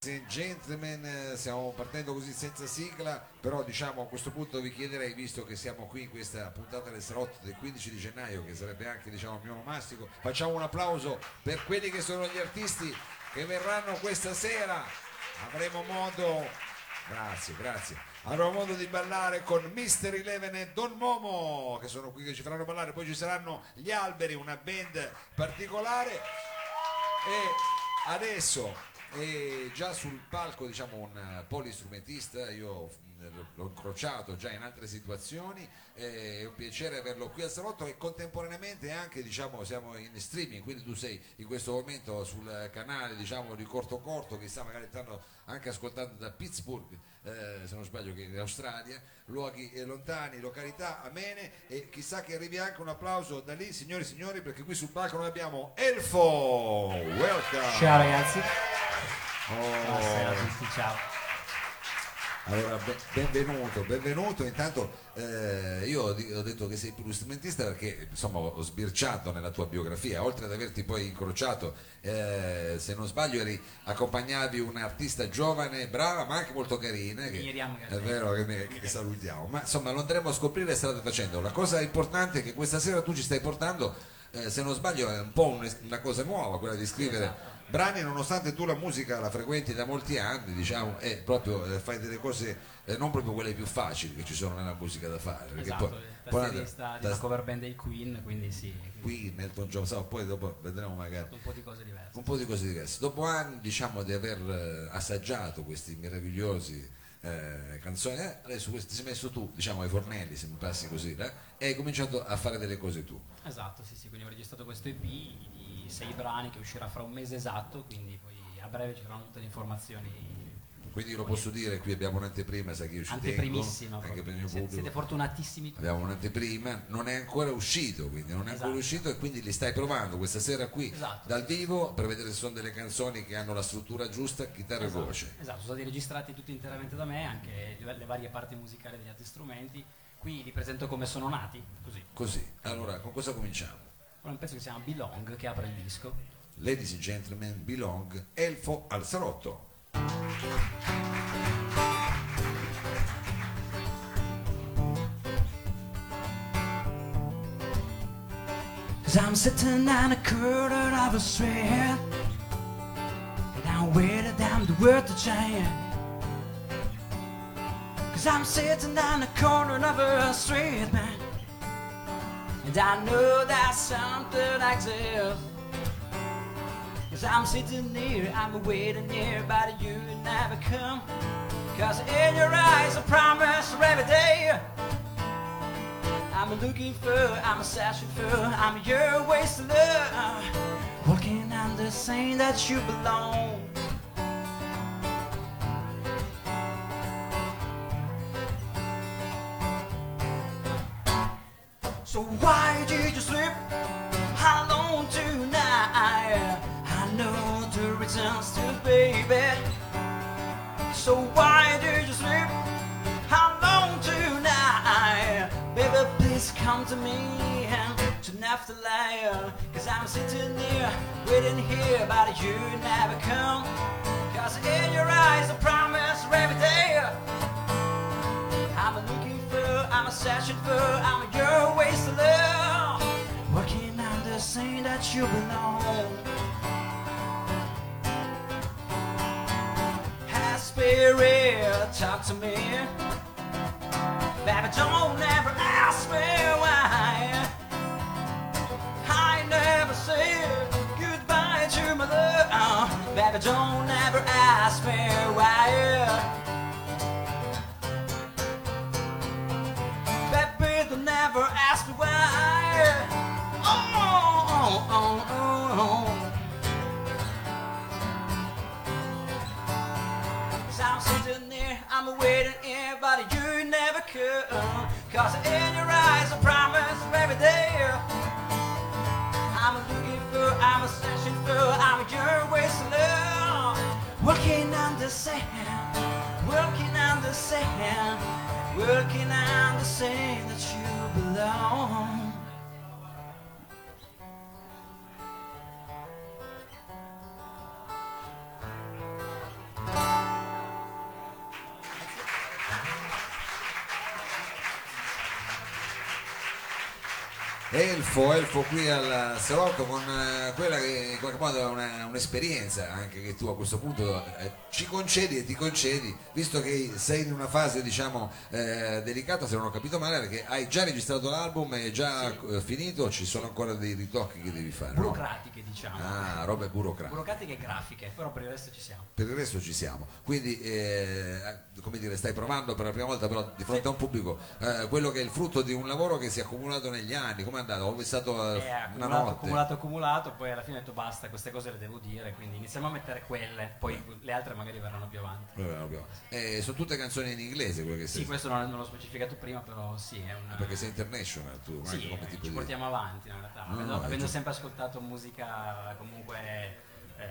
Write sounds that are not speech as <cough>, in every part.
Ladies and Gentlemen, eh, stiamo partendo così senza sigla, però diciamo a questo punto vi chiederei, visto che siamo qui in questa puntata del salotto del 15 di gennaio, che sarebbe anche diciamo mio onomastico, facciamo un applauso per quelli che sono gli artisti che verranno questa sera. Avremo modo, grazie, grazie, avremo modo di ballare con Mister Eleven e Don Momo, che sono qui che ci faranno ballare, poi ci saranno gli alberi, una band particolare. E adesso e già sul palco diciamo un polistrumentista io l'ho incrociato già in altre situazioni è un piacere averlo qui al salotto e contemporaneamente anche diciamo siamo in streaming quindi tu sei in questo momento sul canale diciamo di Corto Corto chissà magari stanno anche ascoltando da Pittsburgh eh, se non sbaglio che in Australia luoghi eh, lontani località amene e chissà che arrivi anche un applauso da lì signori e signori perché qui sul palco noi abbiamo Elfo welcome Ciao ragazzi, Oh. buonasera a tutti, ciao. Allora, be- benvenuto, benvenuto. Intanto eh, io ho, detto che sei più strumentista perché insomma ho sbirciato nella tua biografia, oltre ad averti poi incrociato, eh, se non sbaglio eri, accompagnavi un'artista giovane, brava ma anche molto carina, che, Miriam è vero che, ne- che salutiamo, ma insomma lo andremo a scoprire strada facendo. La cosa importante è che questa sera tu ci stai portando, eh, se non sbaglio è un po' un- una cosa nuova, quella di scrivere Esatto. Brani nonostante tu la musica la frequenti da molti anni diciamo e proprio eh, fai delle cose eh, non proprio quelle più facili che ci sono nella musica da fare perché Esatto, poi, il poi tastierista di da- una cover band dei Queen, quindi sì, qui Nelton John so, poi dopo vedremo magari un po' di cose diverse. un po' di cose diverse. Dopo anni diciamo di aver eh, assaggiato questi meravigliosi eh, canzoni eh, adesso ti sei messo tu diciamo ai fornelli se mi passi così eh, e hai cominciato a fare delle cose tu. Esatto, sì, sì, quindi ho registrato questo EP di sei brani che uscirà fra un mese esatto, quindi poi a breve ci saranno tutte le informazioni. quindi lo posso dire qui abbiamo un'anteprima sai che io ci tengo Anteprimissima, anche il mio siete, pubblico siete fortunatissimi. abbiamo un'anteprima, non è ancora uscito, quindi non è ancora Esatto. uscito e quindi li stai provando questa sera qui Esatto, dal vivo per vedere se sono delle canzoni che hanno la struttura giusta, chitarra Esatto, e voce. Esatto, sono stati registrati tutti interamente da me, anche le le varie parti musicali degli altri strumenti. Qui li presento come sono nati, così. Così, allora con cosa cominciamo? Con un pezzo che si chiama Belong, che apre il disco. Ladies and gentlemen, belong, Elfo al salotto. Cause I'm sitting on a corner of a street And I'm waiting down the world to change Cause I'm sitting on the corner of a street, man And I know that something exists Cause I'm sitting here, I'm waiting here But you never come Cause in your eyes I promise every day I'm looking for, I'm searching for, I'm your wasted love. Walking on the same that you belong. The light. Cause I'm sitting here, waiting here, but you never come. Cause in your eyes, I promise every day. I'm a looking for, I'm a searching for, I'm your wasted love. Working on the same that you belong. Hey, spirit, talk to me. Baby, don't ever ask me why. Baby, don't ever ask me why. Baby, don't never ask me why. Oh, oh, oh, oh. Cause I'm sitting there, I'm waiting here, but you never come. Cause in your eyes, working on the sand that you belong. Elfo, Elfo qui al Salotto con eh, quella che in qualche modo è una- un'esperienza anche che tu a questo punto eh, ci concedi e ti concedi, visto che sei in una fase diciamo eh, delicata se non ho capito male, perché hai già registrato l'album, è già eh, finito, ci sono ancora dei ritocchi che devi fare. no? burocratiche diciamo Ah, robe burocratiche. burocratiche e grafiche però per il resto ci siamo Per il resto ci siamo, quindi eh, come dire, stai provando per la prima volta però di fronte a un pubblico quello che è il frutto di un lavoro che si è accumulato negli anni, come è andato? Ho pensato eh, una accumulato, notte. accumulato, accumulato, poi alla fine ho detto basta, queste cose le devo dire, quindi iniziamo a mettere quelle, poi le altre magari verranno più avanti. Eh. Eh, sono tutte canzoni in inglese quelle che Sì, sei, questo non, non l'ho specificato prima, però sì, è una... perché sei international tu, Sì, come eh, tipo ci portiamo avanti in realtà, No, avendo, no, avendo giusto. sempre ascoltato musica comunque eh,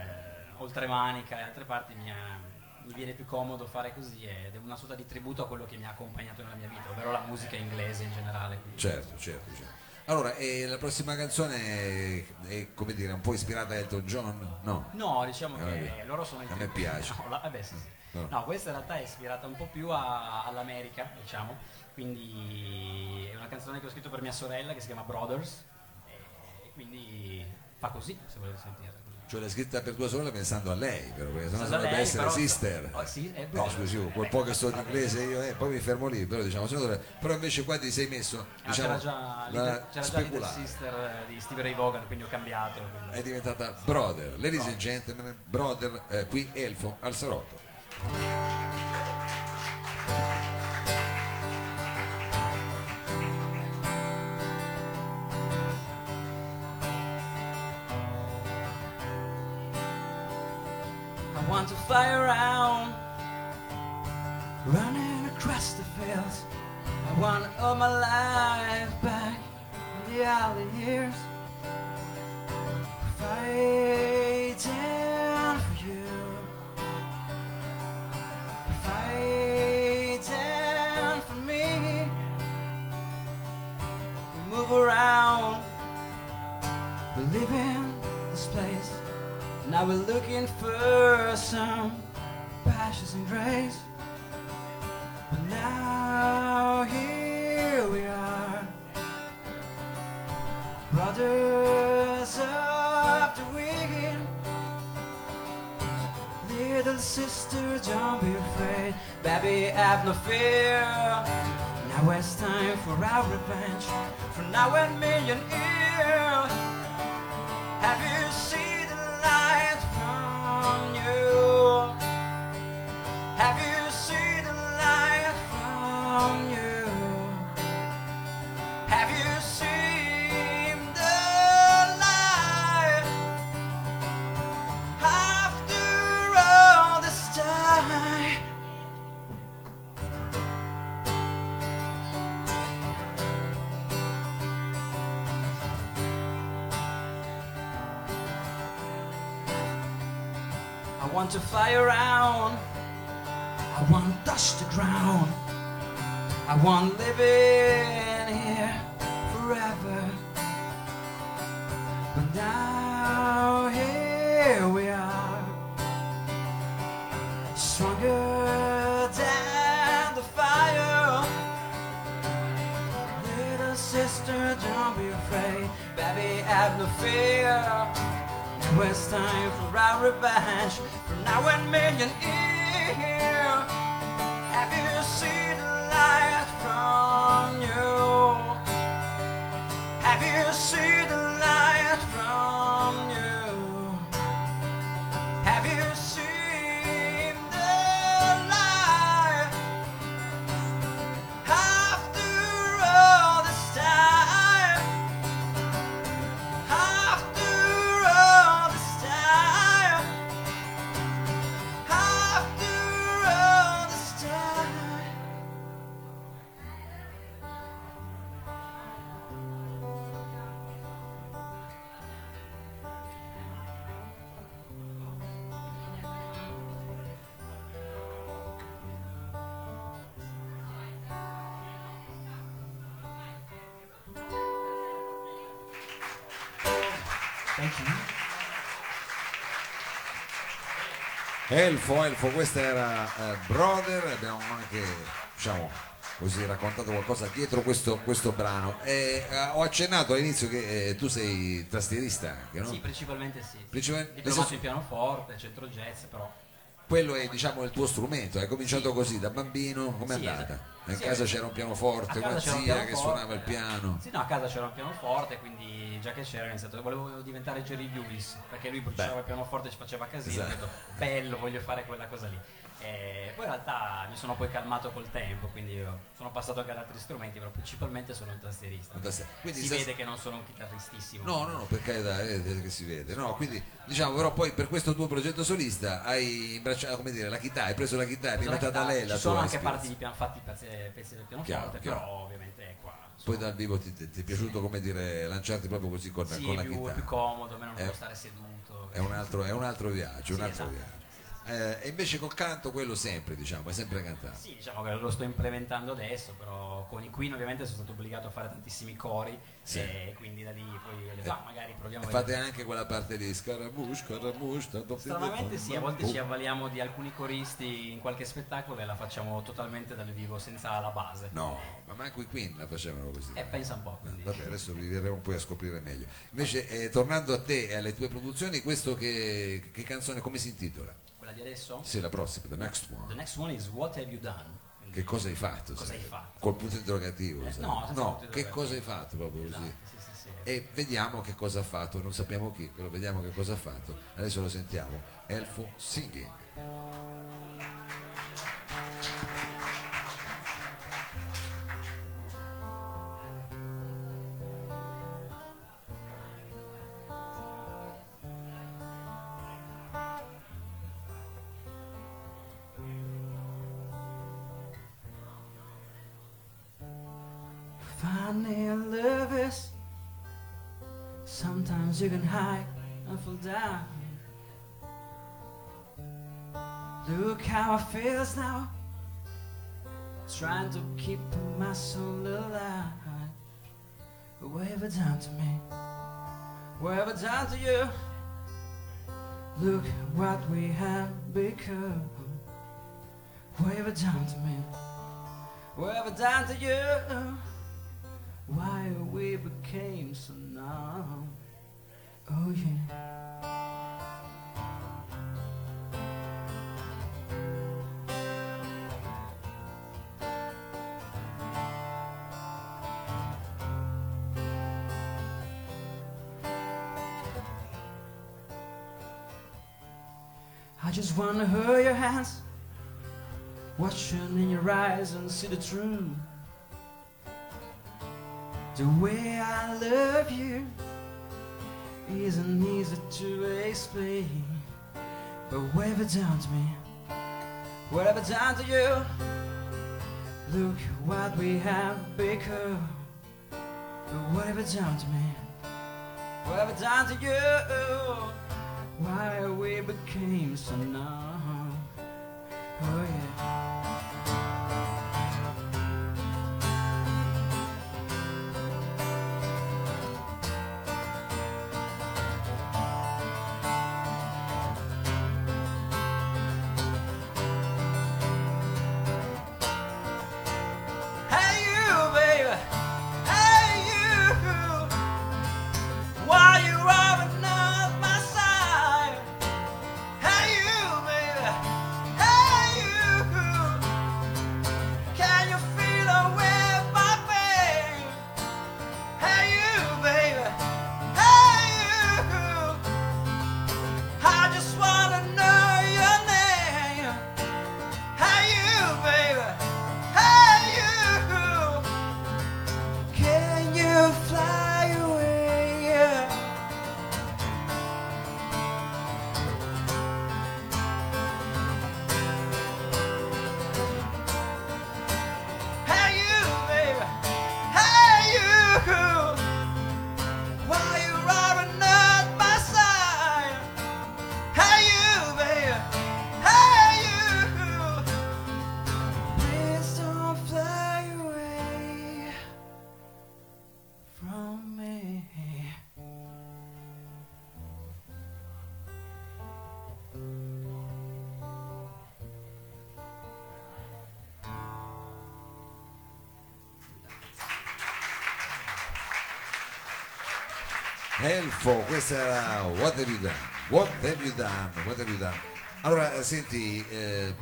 oltremanica e altre parti mi, è- mi viene più comodo fare così ed è una sorta di tributo a quello che mi ha accompagnato nella mia vita, ovvero la musica inglese in generale. quindi- Certo, certo, certo. Allora, e la prossima canzone è, è, come dire, un po' ispirata a Elton John? No. No, diciamo Eh, che loro sono i A me piace. <laughs> No, la- vabbè, sì, sì. No. No, questa in realtà è ispirata un po' più a- all'America, diciamo. Quindi è una canzone che ho scritto per mia sorella che si chiama Brothers. E, quindi fa così, se volete sentire. Cioè l'hai scritta per tua sorella pensando a lei, però, perché sennò dovrebbe lei, essere però- sister. Oh, sì, no, scusi, quel po' che so di inglese io, eh, poi mi fermo lì, però diciamo, dovrebbe- però invece qua ti sei messo, Ah, diciamo, c'era già, Little- c'era già Little speculare. Sister eh, di Stevie Ray Vaughan, quindi ho cambiato. quindi- È diventata brother, ladies and gentlemen, brother, eh, qui Elfo al Salotto. Want to fly around, running across the fields. I want all my life back in the early years, fighting for you, fighting for me. We move around, we Now we're looking for some passions and grace. But now here we are, brothers of the wind. Little sister, don't be afraid, baby, have no fear. Now it's time for our revenge, for now and million years. Have you I want to fly around. I want to touch the ground. I want living here forever. But now here we are, stronger than the fire. Little sister, don't be afraid, baby, have no fear. It's time around revenge. From now on, million years. Elfo, Elfo, questa era eh, Brother, abbiamo anche, diciamo, così raccontato qualcosa dietro questo, questo brano. Eh, ho accennato all'inizio che eh, tu sei tastierista anche, no? Sì, principalmente sì. Principalmente- Diplomato in pianoforte, centro jazz, però. Quello è diciamo il tuo strumento, hai cominciato così da bambino, com'è Sì, andata? esatto. In Sì, casa eh. c'era un A pianoforte, casa una un zia che suonava il piano. Sì, no, a casa c'era un pianoforte, quindi già che c'era ho iniziato, volevo diventare Jerry Lewis, perché lui bruciava il pianoforte e ci faceva casino, Esatto. ho detto, bello, voglio fare quella cosa lì. E poi in realtà mi sono poi calmato col tempo, quindi sono passato anche ad altri strumenti, però principalmente sono un tastierista. Un tastier- si stas- vede che non sono un chitarristissimo. No, no, no, per carità, eh, eh, che si vede. No, quindi diciamo, però poi per questo tuo progetto solista hai imbracciato, come dire, la chitarra, hai preso la chitarra, è la diventata chitarra, lei la Ci sono anche parti ispirazione. di pian, fatti pezzi, del pianoforte, però ovviamente è qua. Poi dal vivo ti, ti- ti è piaciuto, come dire, lanciarti proprio così con, sì, con la è più, è chitarra. più comodo, almeno non Eh, devo stare seduto. È un altro, è un altro viaggio, un Sì, altro esatto. viaggio. Eh, e invece col canto quello sempre, diciamo, è sempre cantato. Sì, diciamo che lo sto implementando adesso, però con i Queen ovviamente sono stato obbligato a fare tantissimi cori Sì. e quindi da lì poi ho detto, Eh, ah, magari proviamo a Fate anche quella parte lì, scaramouche, scaramouche, tanto Stranamente sì, a volte ci avvaliamo di alcuni coristi in qualche spettacolo e la facciamo totalmente dal vivo senza la base. No, ma manco i Queen la facevano così. E pensa un po', quindi. Vabbè, adesso vi verremo poi a scoprire meglio. Invece, eh, tornando a te e alle tue produzioni, questo che, che canzone, come si intitola? Quella di adesso? Sì, la prossima, the next The one. next one is What Have You Done? Che cosa hai fatto? Cosa sai? hai fatto? Col punto interrogativo. Eh, no, punto che cosa hai fatto proprio così? Esatto, sì, sì, sì. E vediamo che cosa ha fatto, non sappiamo chi, però vediamo che cosa ha fatto. Adesso lo sentiamo. Elfo Singing. Now, trying to keep my soul alive. Whatever done to me, whatever done to you. Look what we have become. Whatever done to me. Whatever done to you? Why we became so numb? Oh yeah. Wanna hold your hands Watching in your eyes and see the truth. The way I love you isn't easy to explain. But whatever done to me, whatever done to you, look what we have become. But whatever done to me, whatever done to you, why we became so numb. Oh yeah. Elfo, questa era What Have You Done? What Have You Done? What Have You Done? Allora, eh, senti, eh,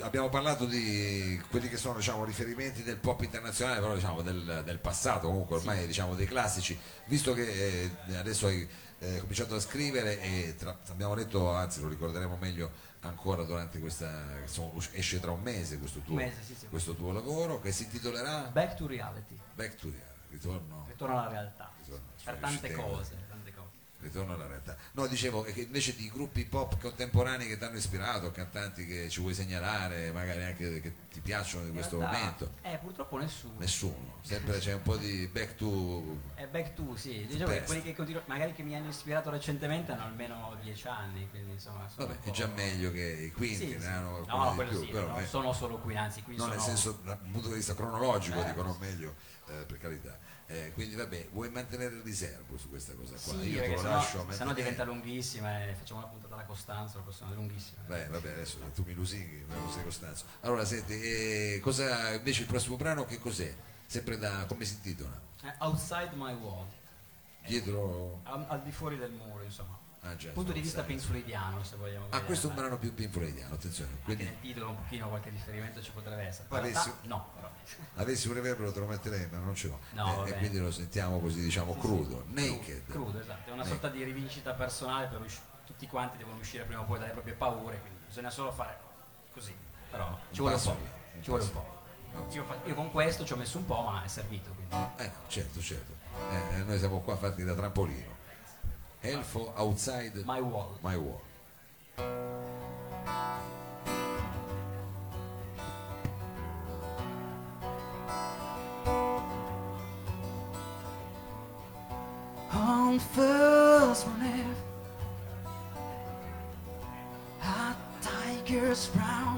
abbiamo parlato di quelli che sono diciamo, riferimenti del pop internazionale, però diciamo del, del passato, comunque ormai diciamo dei classici, visto che eh, adesso hai eh, cominciato a scrivere e tra- abbiamo detto, anzi lo ricorderemo meglio ancora durante questa, insomma, esce tra un mese questo tuo, mese, sì, sì. questo tuo lavoro che si intitolerà Back to reality, Back to Reality, ritorno, ritorno alla realtà. ritorno Per ci tante tengo. cose, tante cose. Ritorno alla realtà. No, dicevo che invece di gruppi pop contemporanei che ti hanno ispirato, cantanti che ci vuoi segnalare, magari anche che ti piacciono in questo realtà, momento, Eh, purtroppo nessuno. nessuno. Sempre c'è un po' di back to È back to, sì. Diciamo che quelli che continuo- magari che mi hanno ispirato recentemente hanno almeno dieci anni, quindi insomma. sono Vabbè, è già meglio che i Queen Sì, sì. ne hanno No, qualcuno no, quello più, sì, però non eh, sono solo qui, anzi qui non sono... nel senso dal punto di vista cronologico Eh, dicono meglio, eh, per carità. Eh, quindi vabbè, vuoi mantenere il riservo su questa cosa qua? Sì, Io te lo sennò, lascio sennò mantenere. diventa lunghissima e facciamo una puntata alla Costanza, la prossima è lunghissima. Beh, vabbè, adesso tu mi lusinghi, ma non sei Costanzo. Allora, senti, eh, cosa invece il prossimo brano che cos'è? Sempre da come si intitola? Eh, outside my wall, Dietro al, al di fuori del muro, insomma. Ah, già, Punto di vista floydiano, se vogliamo Ah, questo è un brano più Pink Floydiano, attenzione. Quindi nel titolo un pochino qualche riferimento ci potrebbe essere. In realtà, no, però. <laughs> avessi un reverbero te lo metterei, ma non ce l'ho. No, Eh, e quindi lo sentiamo così, diciamo, crudo, naked. Crudo, esatto. È una Naked. sorta di rivincita personale per usci- tutti quanti devono uscire prima o poi dalle proprie paure, quindi bisogna solo fare così. Però ci vuole un po'. via, Ci vuole un po'. Io, io con questo ci ho messo un po', ma è servito. Quindi. Eh, certo, certo. Eh, noi siamo qua fatti da trampolino. Elfo outside My wall. my wall. On first morning, a tiger's brown,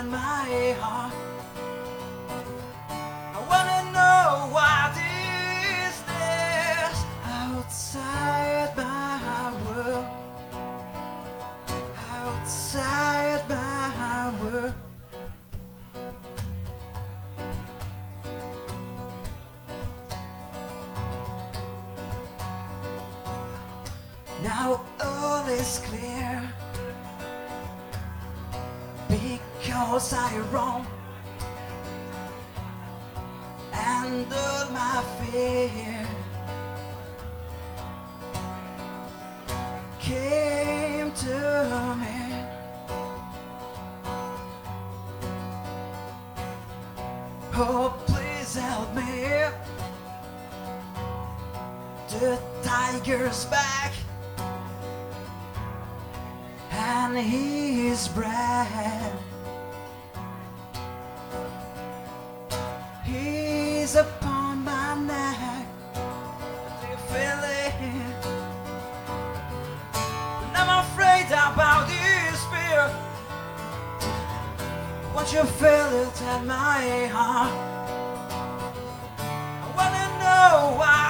in my heart. I wanna know what is this outside my world. Outside my world. Now all is clear because I wrong and all my fear came to me. Oh, please help me. The tiger's back, and he's breath. I'm afraid about this fear. Once you feel it in my heart, I wanna know what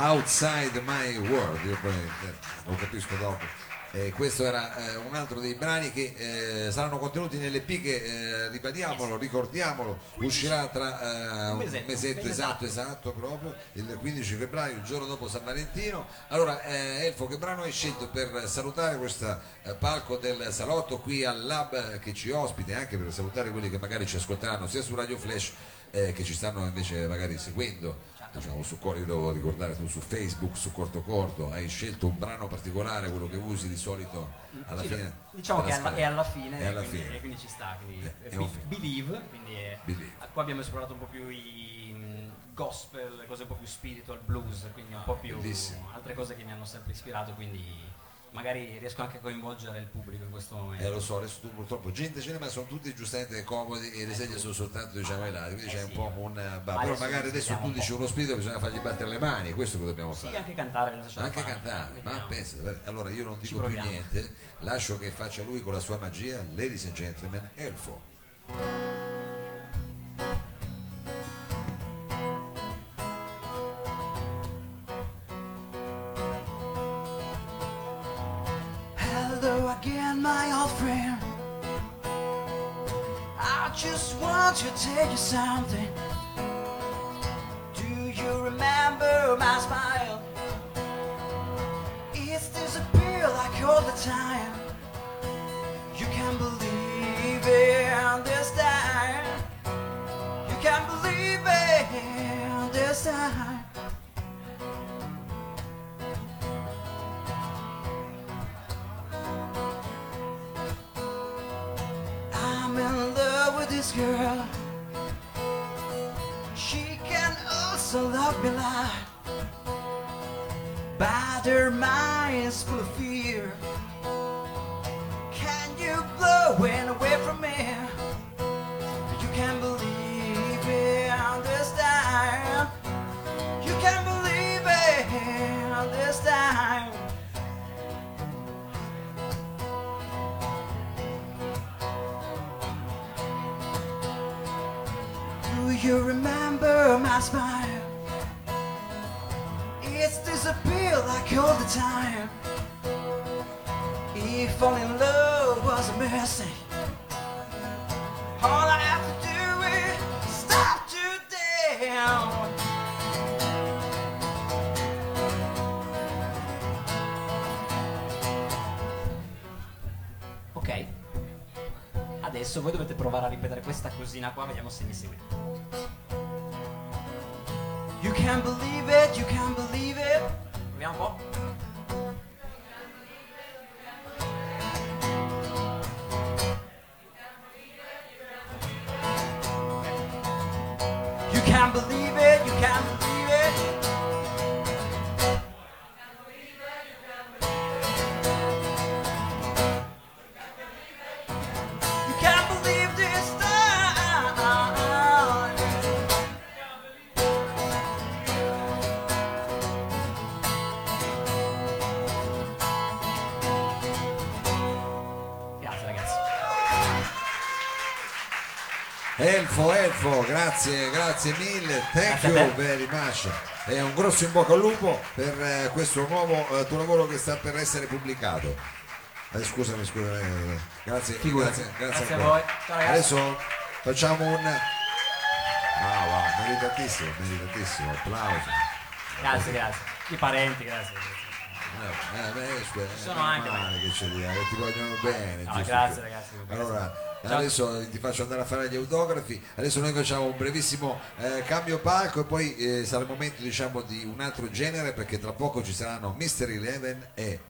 Outside My World, io poi eh, lo capisco dopo. Eh, questo era eh, un altro dei brani che eh, saranno contenuti nell'EP che eh, ribadiamolo, ricordiamolo, uscirà tra eh, un mesetto, mesetto, esatto, esatto proprio, il 15 febbraio, il giorno dopo San Valentino. Allora, eh, Elfo, che brano hai scelto per salutare questo eh, palco del salotto qui al Lab eh, che ci ospita e anche per salutare quelli che magari ci ascolteranno sia su Radio Flash eh, che ci stanno invece magari seguendo diciamo, su devo ricordare tu su Facebook, su Corto Corto, hai scelto un brano particolare, quello che usi di solito alla Sì, fine. diciamo che è alla, è alla fine, È alla quindi, fine. e quindi ci sta. Quindi, Eh, è ovvio. believe, quindi è- Believe. qua abbiamo esplorato un po' più i mm, gospel, cose un po' più spiritual, blues, quindi un po' più bellissimo. altre cose che mi hanno sempre ispirato, quindi magari riesco anche a coinvolgere il pubblico in questo momento. Eh lo so, adesso tu purtroppo gente ce ne ma sono tutti giustamente comodi e le sedie sono soltanto diciamo ai lati, quindi Eh c'è un sì. po' un... eh, Ma però magari adesso tu un dici uno spirito bisogna fargli battere le mani, questo che dobbiamo Sì, fare. anche cantare, non so Anche cantare, ma Vediamo. pensa, beh, allora io non dico più niente, lascio che faccia lui con la sua magia, ladies and gentlemen, Elfo. Again, my old friend. I just want to tell you something. Do you remember my smile? It's disappear like all the time. You can't believe it this time. You can't believe it this time. But her mind is full of fear. Can you blow it away from me? You can't believe it this time. You can't believe it this time. Do you remember my smile? Like all the time. If falling in love was a mercy, all I have to do is stop today. Ok, adesso voi dovete provare a ripetere questa cosina qua, vediamo se mi seguite. You can't believe it, you can't believe it. Proviamo un Elfo, Elfo, grazie, grazie mille, thank Grazie you very much. E un grosso in bocca al lupo per eh, questo nuovo eh, tuo lavoro che sta per essere pubblicato. Eh, scusami, scusami, grazie, Figurati. grazie, grazie, Grazie a voi. Ciao. Adesso facciamo un... Ah, wow, meritatissimo, meritatissimo, applauso. Grazie, grazie. I parenti, grazie. Eh, eh, beh, scusa, sono anche- normale che che ti vogliono bene. No, grazie, ragazzi. Allora. Adesso ti faccio andare a fare gli autografi, adesso noi facciamo un brevissimo eh, cambio palco e poi eh, sarà il momento diciamo di un altro genere perché tra poco ci saranno Mr. Eleven e